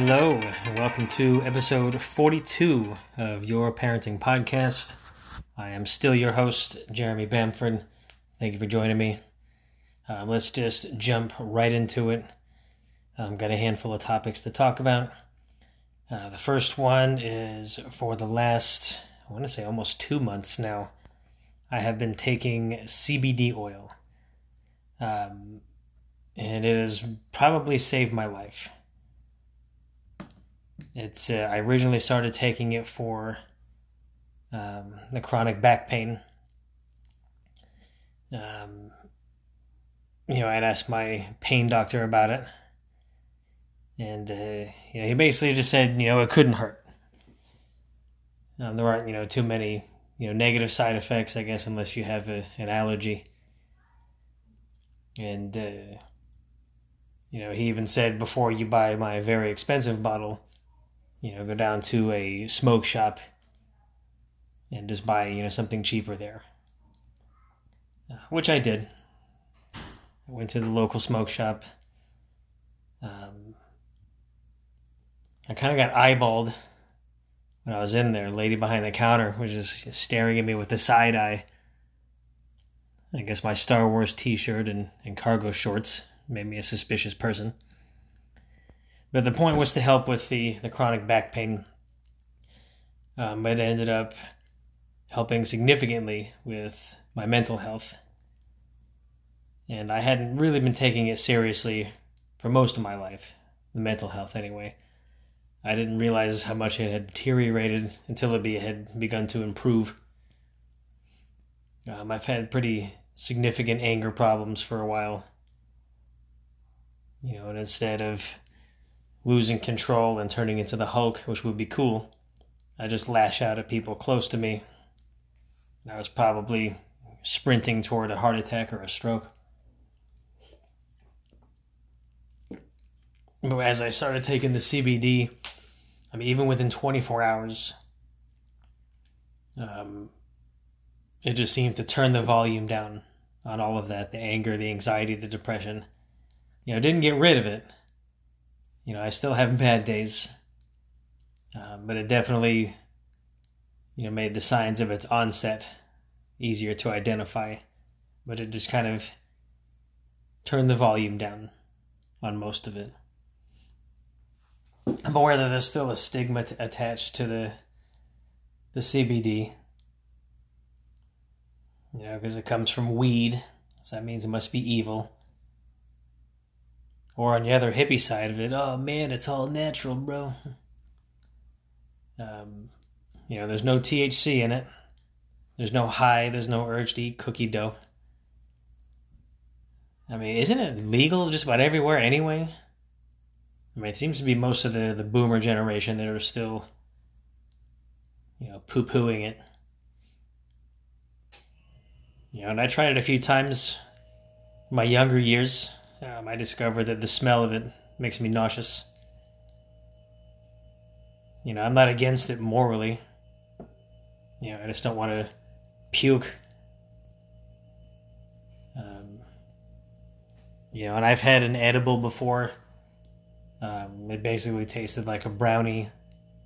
Hello, and welcome to episode 42 of Your Parenting Podcast. I am still your host, Jeremy Bamford. Thank you for joining me. Uh, let's just jump right into it. I've got a handful of topics to talk about. Uh, the first one is for the last, I want to say almost two months now, I have been taking CBD oil. Um, and it has probably saved my life. It's uh, I originally started taking it for um, the chronic back pain. Um, you know, I'd asked my pain doctor about it, and uh, you know, he basically just said, you know, it couldn't hurt. Um, there aren't, you know, too many, you know, negative side effects, I guess, unless you have a, an allergy. And uh, you know, he even said before you buy my very expensive bottle, you know, go down to a smoke shop and just buy, you know, something cheaper there. Uh, which I did. I went to the local smoke shop. Um, I kind of got eyeballed when I was in there. lady behind the counter was just staring at me with the side eye. I guess my Star Wars t shirt and, and cargo shorts made me a suspicious person. But the point was to help with the, the chronic back pain. Um, it ended up helping significantly with my mental health. And I hadn't really been taking it seriously for most of my life, the mental health anyway. I didn't realize how much it had deteriorated until it be, had begun to improve. Um, I've had pretty significant anger problems for a while. You know, and instead of losing control and turning into the Hulk, which would be cool, I just lash out at people close to me. And I was probably sprinting toward a heart attack or a stroke. But as I started taking the CBD, I mean, even within 24 hours, um, it just seemed to turn the volume down on all of that the anger, the anxiety, the depression. You know, didn't get rid of it. You know, I still have bad days, uh, but it definitely, you know, made the signs of its onset easier to identify. But it just kind of turned the volume down on most of it. I'm aware that there's still a stigma t- attached to the the CBD, you know, because it comes from weed, so that means it must be evil. Or on the other hippie side of it, oh man, it's all natural, bro. Um, you know, there's no THC in it. There's no high. There's no urge to eat cookie dough. I mean, isn't it legal just about everywhere anyway? I mean, it seems to be most of the, the boomer generation that are still, you know, poo pooing it. You know, and I tried it a few times my younger years. Um, I discovered that the smell of it makes me nauseous. You know, I'm not against it morally. You know, I just don't want to puke. Um, you know, and I've had an edible before. Um, it basically tasted like a brownie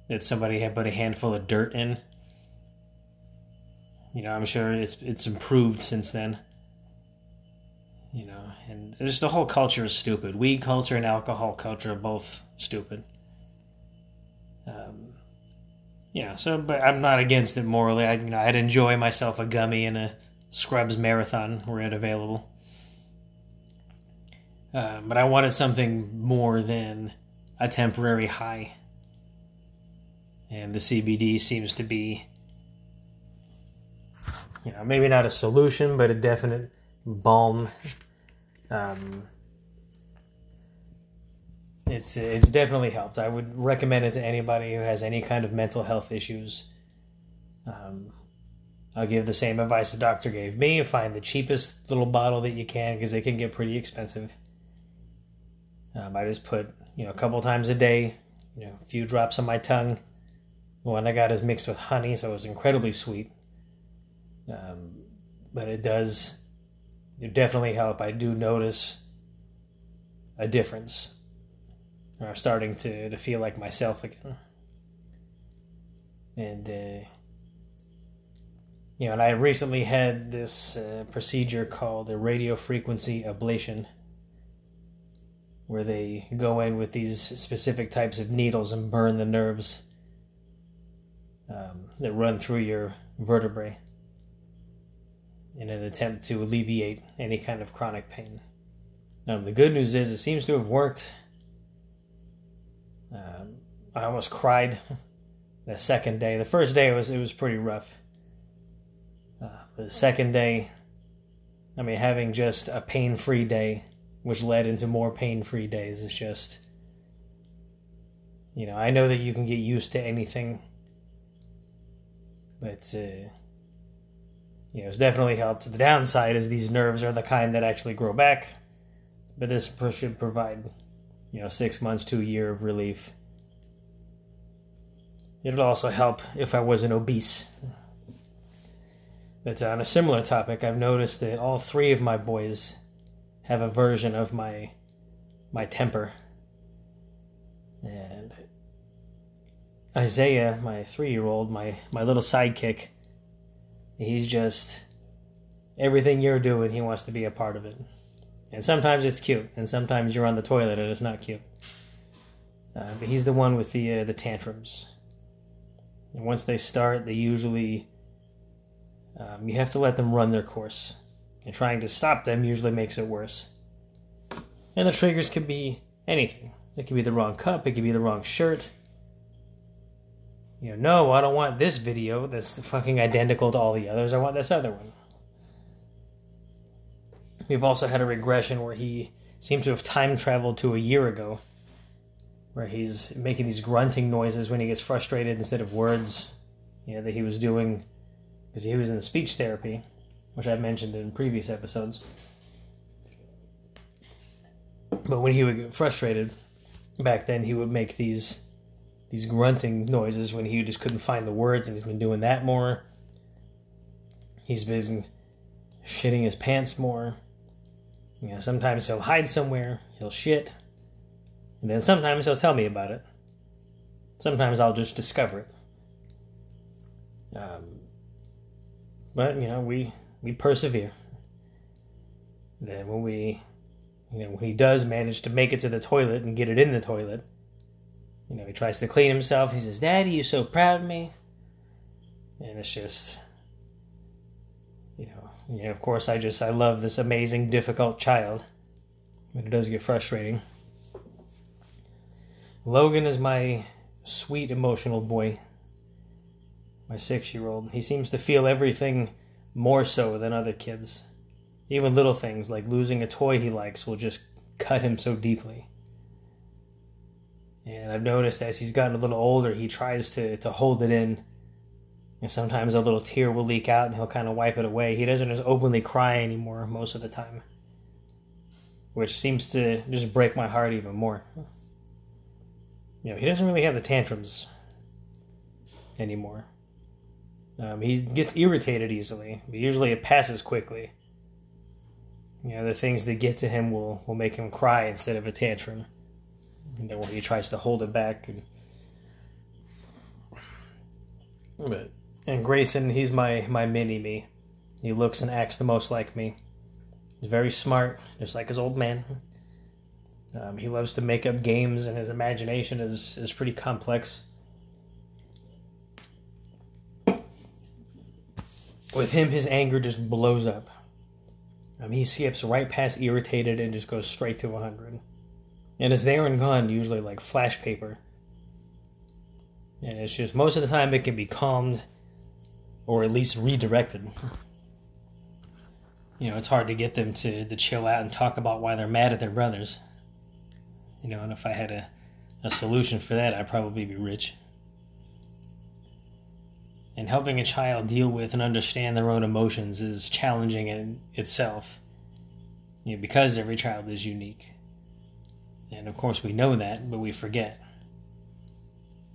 that somebody had put a handful of dirt in. You know, I'm sure it's it's improved since then. You know, and just the whole culture is stupid. Weed culture and alcohol culture are both stupid. Um, know, so but I'm not against it morally. I you know I'd enjoy myself a gummy in a Scrubs marathon were it available. Uh, but I wanted something more than a temporary high. And the CBD seems to be, you know, maybe not a solution, but a definite balm. Um, it's it's definitely helped. I would recommend it to anybody who has any kind of mental health issues. Um, I'll give the same advice the doctor gave me: find the cheapest little bottle that you can because they can get pretty expensive. Um, I just put you know a couple times a day, you know, a few drops on my tongue. The one I got is mixed with honey, so it was incredibly sweet. Um, but it does definitely help. I do notice a difference I'm starting to, to feel like myself again. And, uh, you know, and I recently had this uh, procedure called a radio frequency ablation, where they go in with these specific types of needles and burn the nerves um, that run through your vertebrae in an attempt to alleviate any kind of chronic pain. The good news is it seems to have worked. Um, I almost cried the second day. The first day was it was pretty rough. Uh, the second day, I mean, having just a pain-free day, which led into more pain-free days, is just. You know, I know that you can get used to anything, but uh, you know, it's definitely helped. The downside is these nerves are the kind that actually grow back, but this should provide, you know, six months to a year of relief. It would also help if I wasn't obese. But on a similar topic, I've noticed that all three of my boys have a version of my my temper. And Isaiah, my three-year-old, my my little sidekick, he's just everything you're doing. He wants to be a part of it, and sometimes it's cute, and sometimes you're on the toilet and it's not cute. Uh, but he's the one with the uh, the tantrums. And once they start, they usually um, you have to let them run their course, and trying to stop them usually makes it worse. And the triggers can be anything. It could be the wrong cup. It could be the wrong shirt. You know, no, I don't want this video that's fucking identical to all the others. I want this other one. We've also had a regression where he seems to have time traveled to a year ago, where he's making these grunting noises when he gets frustrated instead of words, you know, that he was doing because he was in speech therapy, which I've mentioned in previous episodes. But when he would get frustrated back then, he would make these these grunting noises when he just couldn't find the words, and he's been doing that more. He's been shitting his pants more. You know, sometimes he'll hide somewhere, he'll shit, and then sometimes he'll tell me about it. Sometimes I'll just discover it. Um, but you know, we we persevere. Then when we, you know, when he does manage to make it to the toilet and get it in the toilet, you know, he tries to clean himself. He says, "Daddy, you're so proud of me," and it's just, you know, you know. Of course, I just I love this amazing, difficult child, but it does get frustrating. Logan is my sweet, emotional boy my six year old. He seems to feel everything more so than other kids. Even little things like losing a toy he likes will just cut him so deeply. And I've noticed as he's gotten a little older, he tries to, to hold it in. And sometimes a little tear will leak out and he'll kind of wipe it away. He doesn't just openly cry anymore most of the time, which seems to just break my heart even more. You know, he doesn't really have the tantrums anymore. Um, he gets irritated easily, but usually it passes quickly. You know, the things that get to him will, will make him cry instead of a tantrum. And then when he tries to hold it back. And, but, and Grayson, he's my, my mini me. He looks and acts the most like me. He's very smart, just like his old man. Um, he loves to make up games, and his imagination is, is pretty complex. With him, his anger just blows up. Mean, he skips right past irritated and just goes straight to 100. And it's there and gone, usually like flash paper. And it's just, most of the time, it can be calmed or at least redirected. You know, it's hard to get them to, to chill out and talk about why they're mad at their brothers. You know, and if I had a, a solution for that, I'd probably be rich and helping a child deal with and understand their own emotions is challenging in itself you know, because every child is unique and of course we know that but we forget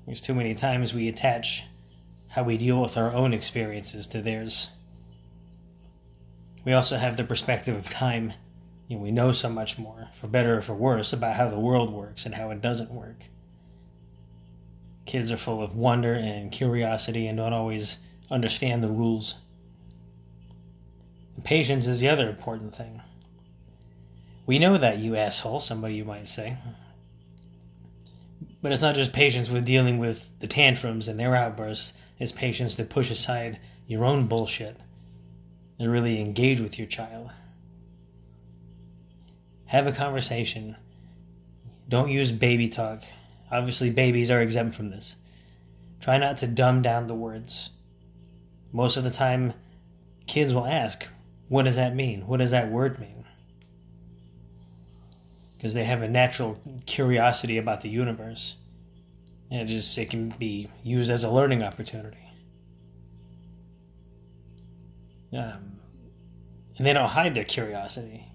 there's too many times we attach how we deal with our own experiences to theirs we also have the perspective of time You know, we know so much more, for better or for worse, about how the world works and how it doesn't work. Kids are full of wonder and curiosity and don't always understand the rules. And patience is the other important thing. We know that, you asshole, somebody you might say. But it's not just patience with dealing with the tantrums and their outbursts, it's patience to push aside your own bullshit and really engage with your child. Have a conversation. Don't use baby talk. Obviously, babies are exempt from this. Try not to dumb down the words. Most of the time, kids will ask, What does that mean? What does that word mean? Because they have a natural curiosity about the universe. And it just it can be used as a learning opportunity. Um, and they don't hide their curiosity.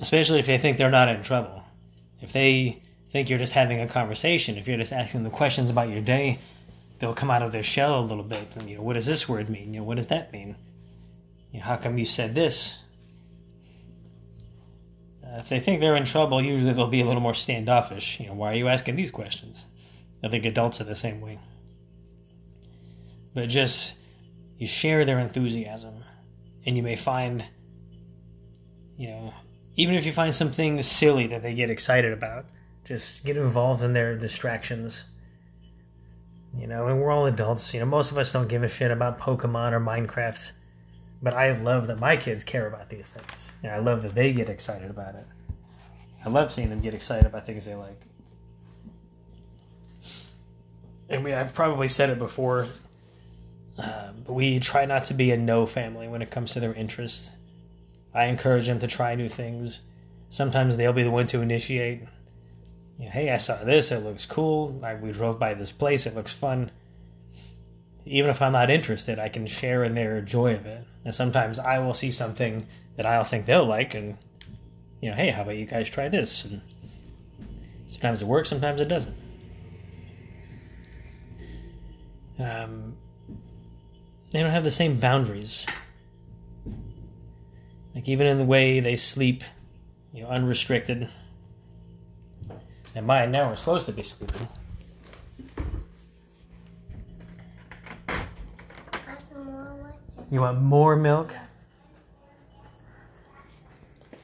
Especially if they think they're not in trouble. If they think you're just having a conversation, if you're just asking them questions about your day, they'll come out of their shell a little bit. And, you know, what does this word mean? You know, what does that mean? You know, how come you said this? Uh, if they think they're in trouble, usually they'll be a little more standoffish. You know, why are you asking these questions? I think adults are the same way. But just you share their enthusiasm, and you may find, you know, even if you find something silly that they get excited about, just get involved in their distractions. You know, and we're all adults. You know, most of us don't give a shit about Pokemon or Minecraft. But I love that my kids care about these things. And I love that they get excited about it. I love seeing them get excited about things they like. And we, I've probably said it before, uh, but we try not to be a no family when it comes to their interests. I encourage them to try new things. Sometimes they'll be the one to initiate. You know, hey, I saw this. It looks cool. I, we drove by this place. It looks fun. Even if I'm not interested, I can share in their joy of it. And sometimes I will see something that I'll think they'll like, and you know, hey, how about you guys try this? And sometimes it works, sometimes it doesn't. Um, they don't have the same boundaries. Like even in the way they sleep, you know, unrestricted. And mine now are supposed to be sleeping. You want more milk?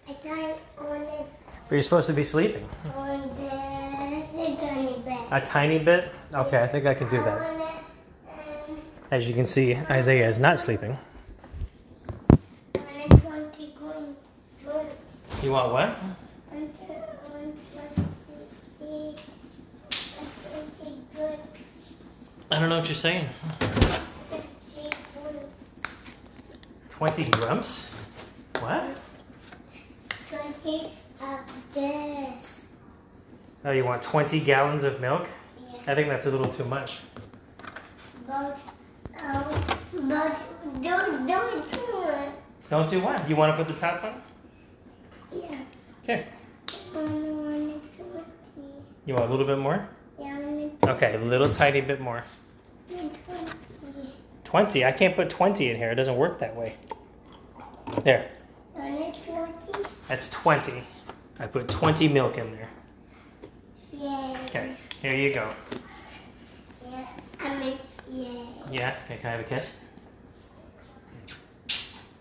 I got on it But you're supposed to be sleeping. on tiny bit. A tiny bit? Okay, I think I can do that. On it and As you can see, Isaiah is not sleeping. on it twenty going good. You want what? On the on twenty twenty good. I don't know what you're saying. Fifty good. 20 grumps? What? Twenty of this. Oh, you want 20 gallons of milk? Yeah. I think that's a little too much. But um but don't don't do it. Don't do what? You want to put the top on? Yeah. Okay. On on twenty. You want a little bit more? Yeah, Okay, a little tiny bit more. Twenty. I can't put 20 in here. It doesn't work that way. There. On it twenty. That's 20. I put 20 milk in there. Yeah. Okay, here you go. Yeah. I mean, yeah. Yeah, okay, can I have a kiss?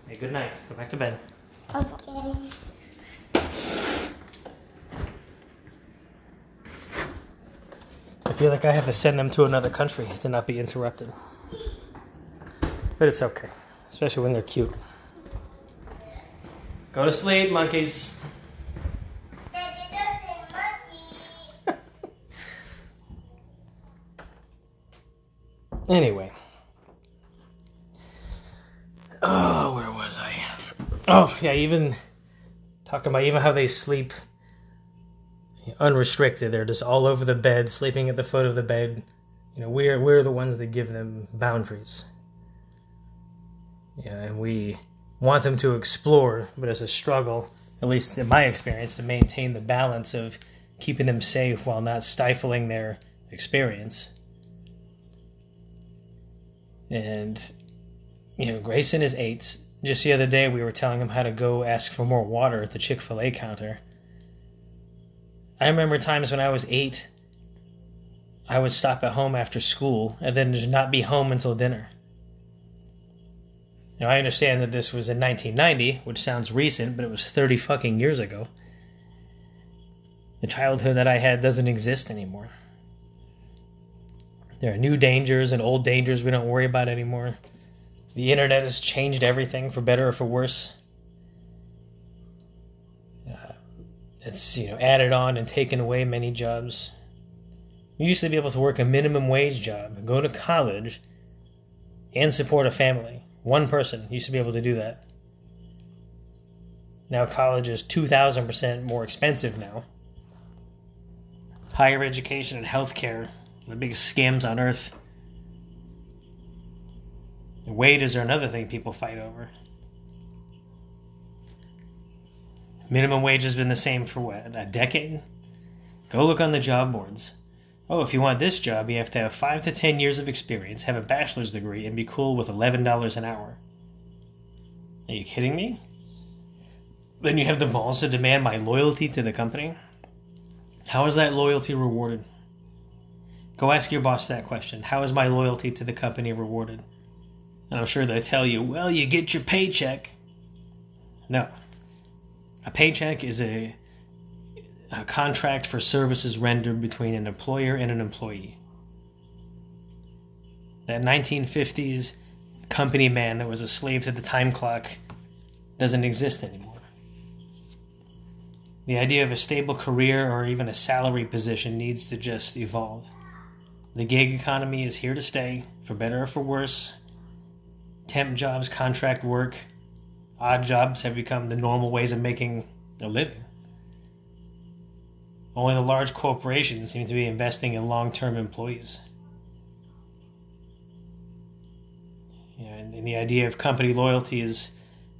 Hey, good night. Go back to bed. Okay. I feel like I have to send them to another country to not be interrupted. But it's okay, especially when they're cute. Go to sleep, monkeys. Monkey. Anyway. Oh, where was I? Oh, yeah, even talking about even how they sleep unrestricted. They're just all over the bed, sleeping at the foot of the bed. You know, we're we're the ones that give them boundaries. Yeah, and we want them to explore, but it's a struggle, at least in my experience, to maintain the balance of keeping them safe while not stifling their experience. And you know, Grayson is eight, Just the other day, we were telling him how to go ask for more water at the Chick fil A counter. I remember times when I was eight, I would stop at home after school and then just not be home until dinner. Now, I understand that this was in 1990, which sounds recent, but it was 30 fucking years ago. The childhood that I had doesn't exist anymore. There are new dangers and old dangers we don't worry about anymore. The internet has changed everything for better or for worse. Uh, it's you know added on and taken away many jobs. You used to be able to work a minimum wage job, go to college, and support a family. One person used to be able to do that. Now college is 2,000% more expensive now. Higher education and healthcare, the biggest scams on earth. Wages are another thing people fight over. Minimum wage has been the same for what, a decade? Go look on the job boards. Oh, if you want this job, you have to have 5 to 10 years of experience, have a bachelor's degree, and be cool with $11 an hour. Are you kidding me? Then you have the balls to demand my loyalty to the company? How is that loyalty rewarded? Go ask your boss that question. How is my loyalty to the company rewarded? And I'm sure they'll tell you, well, you get your paycheck. No. A paycheck is a, a contract for services rendered between an employer and an employee. That 1950s company man that was a slave to the time clock doesn't exist anymore. The idea of a stable career or even a salary position needs to just evolve. The gig economy is here to stay, for better or for worse. Temp jobs, contract work, odd jobs have become the normal ways of making a living. Only the large corporations seem to be investing in long term employees. You know, and, and the idea of company loyalty is,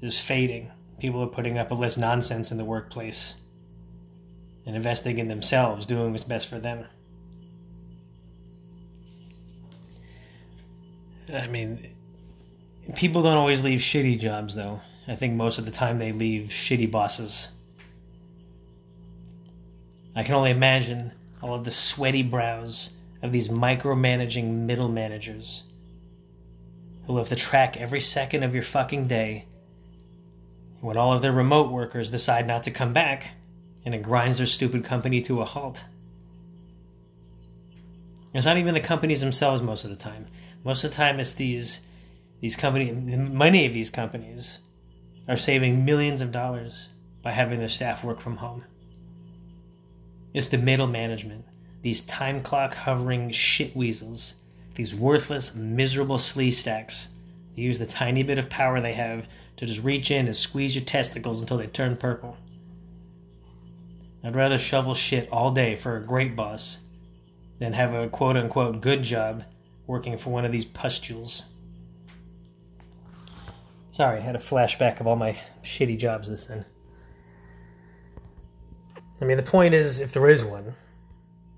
is fading. People are putting up with less nonsense in the workplace and investing in themselves, doing what's best for them. I mean, people don't always leave shitty jobs, though. I think most of the time they leave shitty bosses. I can only imagine all of the sweaty brows of these micromanaging middle managers who'll have to track every second of your fucking day. When all of their remote workers decide not to come back, and it grinds their stupid company to a halt. It's not even the companies themselves most of the time. Most of the time, it's these these company. Many of these companies are saving millions of dollars by having their staff work from home. It's the middle management, these time clock hovering shit weasels, these worthless, miserable Sleestaks. They use the tiny bit of power they have to just reach in and squeeze your testicles until they turn purple. I'd rather shovel shit all day for a great boss than have a quote unquote good job working for one of these pustules. Sorry, I had a flashback of all my shitty jobs this then. I mean, the point is, if there is one,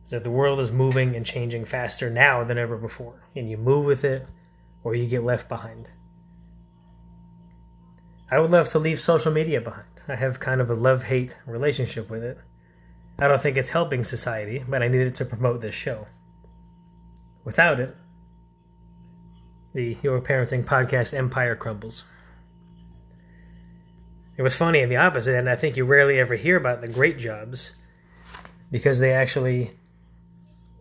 is that the world is moving and changing faster now than ever before, and you move with it or you get left behind. I would love to leave social media behind. I have kind of a love hate relationship with it. I don't think it's helping society, but I needed to promote this show. Without it, the Your Parenting Podcast empire crumbles. It was funny in the opposite, and I think you rarely ever hear about the great jobs because they actually,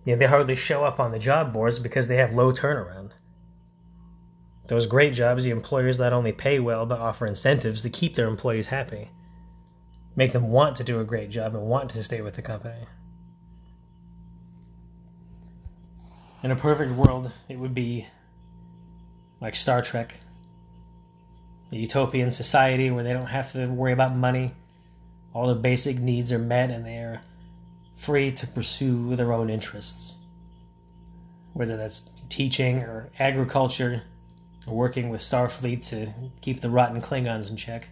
you know, they hardly show up on the job boards because they have low turnaround. Those great jobs, the employers not only pay well but offer incentives to keep their employees happy, make them want to do a great job and want to stay with the company. In a perfect world, it would be like Star Trek a utopian society where they don't have to worry about money. All their basic needs are met and they are free to pursue their own interests. Whether that's teaching or agriculture or working with Starfleet to keep the rotten Klingons in check.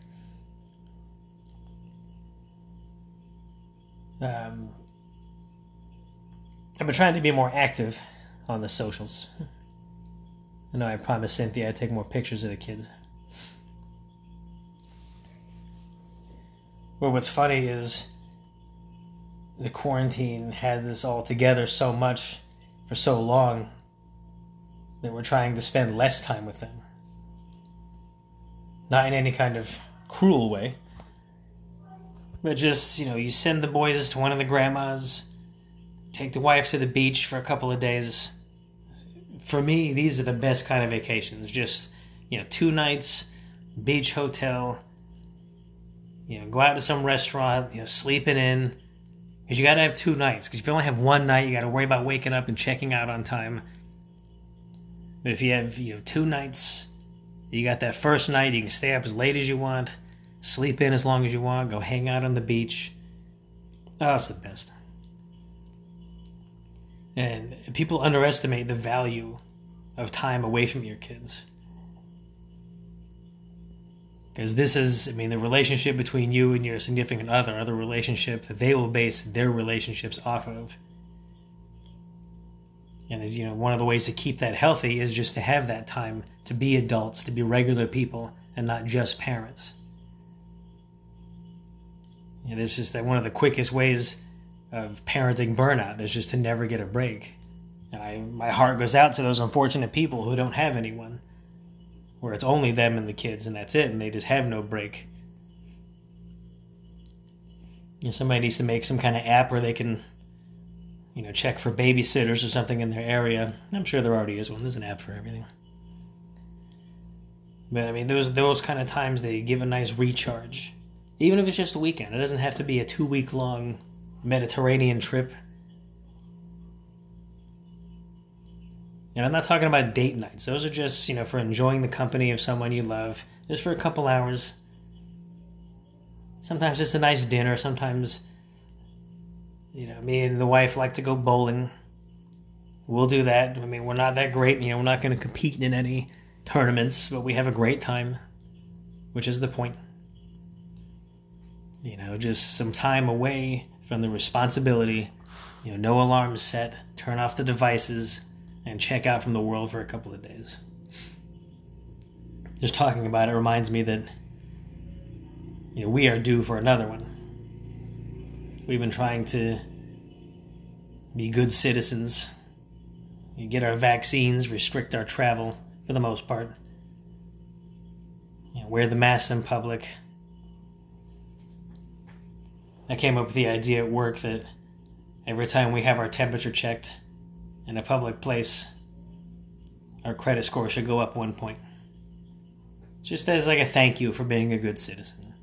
Um, I've been trying to be more active on the socials. I know I promised Cynthia I'd take more pictures of the kids. Well, what's funny is the quarantine had this all together so much for so long that we're trying to spend less time with them. Not in any kind of cruel way, but just, you know, you send the boys to one of the grandmas, take the wife to the beach for a couple of days. For me, these are the best kind of vacations. Just, you know, two nights, beach hotel, you know, go out to some restaurant, you know, sleeping in. Because you got to have two nights. Because if you only have one night, you got to worry about waking up and checking out on time. But if you have, you know, two nights, you got that first night, you can stay up as late as you want, sleep in as long as you want, go hang out on the beach. Oh, it's the best. And people underestimate the value of time away from your kids. Because this is, I mean, the relationship between you and your significant other the relationship that they will base their relationships off of. And as you know, one of the ways to keep that healthy is just to have that time to be adults, to be regular people, and not just parents. Know, this is that one of the quickest ways of parenting burnout is just to never get a break. And I, my heart goes out to those unfortunate people who don't have anyone where it's only them and the kids and that's it and they just have no break. You know somebody needs to make some kind of app where they can you know check for babysitters or something in their area. I'm sure there already is one. There's an app for everything. But i mean those those kind of times they give a nice recharge. Even if it's just a weekend. It doesn't have to be a two week long mediterranean trip And I'm not talking about date nights. Those are just, you know, for enjoying the company of someone you love, just for a couple hours. Sometimes just a nice dinner. Sometimes, you know, me and the wife like to go bowling. We'll do that. I mean, we're not that great. You know, we're not going to compete in any tournaments, but we have a great time, which is the point. You know, just some time away from the responsibility. You know, no alarms set. Turn off the devices and check out from the world for a couple of days. Just talking about it reminds me that you know we are due for another one. We've been trying to be good citizens, get our vaccines, restrict our travel for the most part, you know, wear the mask in public. I came up with the idea at work that every time we have our temperature checked, in a public place, our credit score should go up one point. Just as like a thank you for being a good citizen.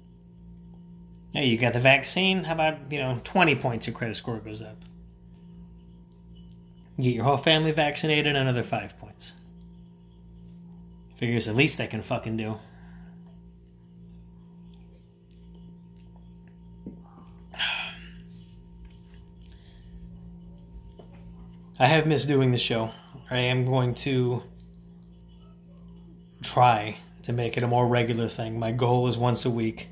Hey, you got the vaccine? How about, you know, 20 points your credit score goes up? Get your whole family vaccinated, another five points. Figures the least they can fucking do. I have missed doing the show. I am going to try to make it a more regular thing. My goal is once a week.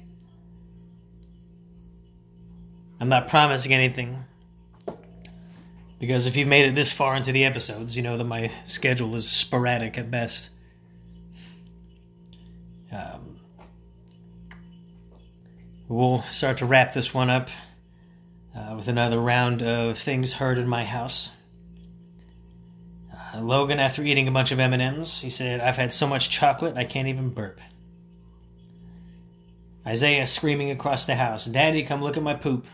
I'm not promising anything because if you've made it this far into the episodes, you know that my schedule is sporadic at best. Um, we'll start to wrap this one up uh, with another round of things heard in my house. Logan, after eating a bunch of M&Ms, he said, I've had so much chocolate I can't even burp. Isaiah screaming across the house, Daddy, come look at my poop.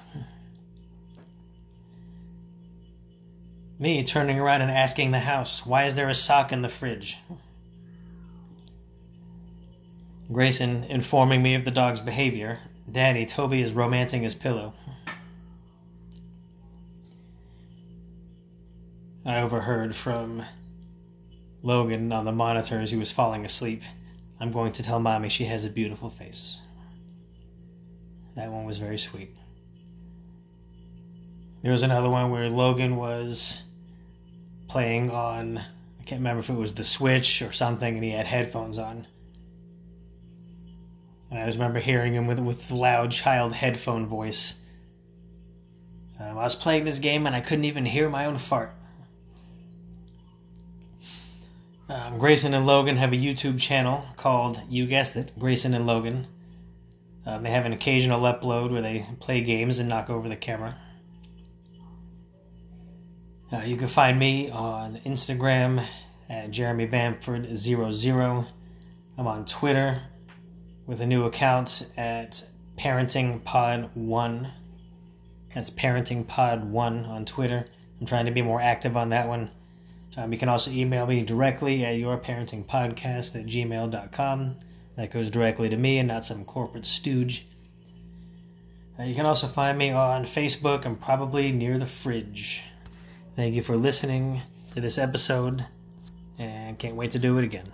Me turning around and asking the house, Why is there a sock in the fridge? Grayson informing me of the dog's behavior. Daddy, Toby is romancing his pillow. I overheard from Logan on the monitor as he was falling asleep. I'm going to tell mommy she has a beautiful face. That one was very sweet. There was another one where Logan was playing on, I can't remember if it was the Switch or something, and he had headphones on. And I just remember hearing him with, with loud child headphone voice. Um, I was playing this game and I couldn't even hear my own fart. Um, Grayson and Logan have a YouTube channel called, you guessed it, Grayson and Logan. Um, they have an occasional upload where they play games and knock over the camera. Uh, you can find me on Instagram at Jeremy Bamford00. I'm on Twitter with a new account at ParentingPod1. That's ParentingPod1 on Twitter. I'm trying to be more active on that one. Um, you can also email me directly at yourparentingpodcast at gmail.com. That goes directly to me and not some corporate stooge. Uh, you can also find me on Facebook and probably near the fridge. Thank you for listening to this episode and can't wait to do it again.